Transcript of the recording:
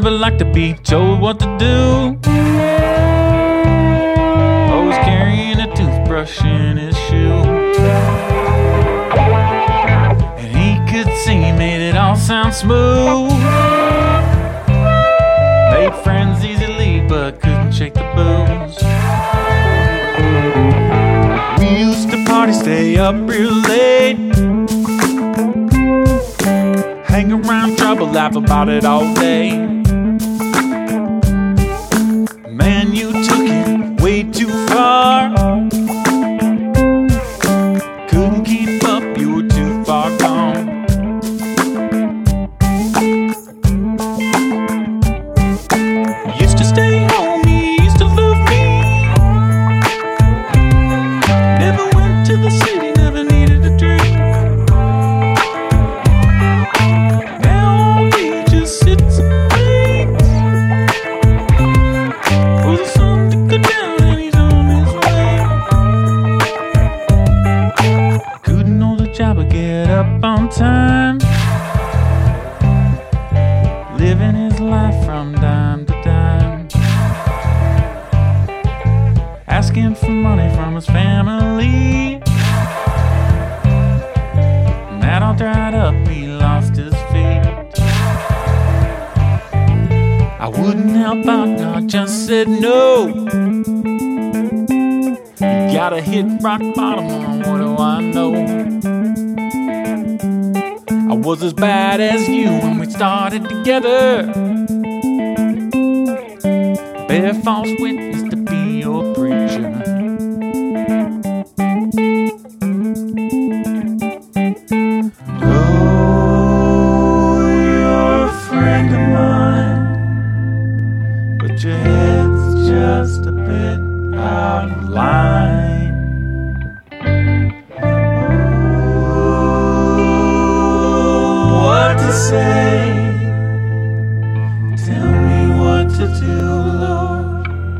like to be told what to do. Always carrying a toothbrush in his shoe. And he could he made it all sound smooth. Made friends easily, but couldn't shake the booze. We used to party, stay up real late. Hang around trouble, laugh about it all day. Man, you took it way too far. For money from his family. And that all dried up, he lost his feet. I wouldn't help out, I just said no. You gotta hit rock bottom, what do I know? I was as bad as you when we started together. Bear false witness to be your Say tell me what to do, Lord.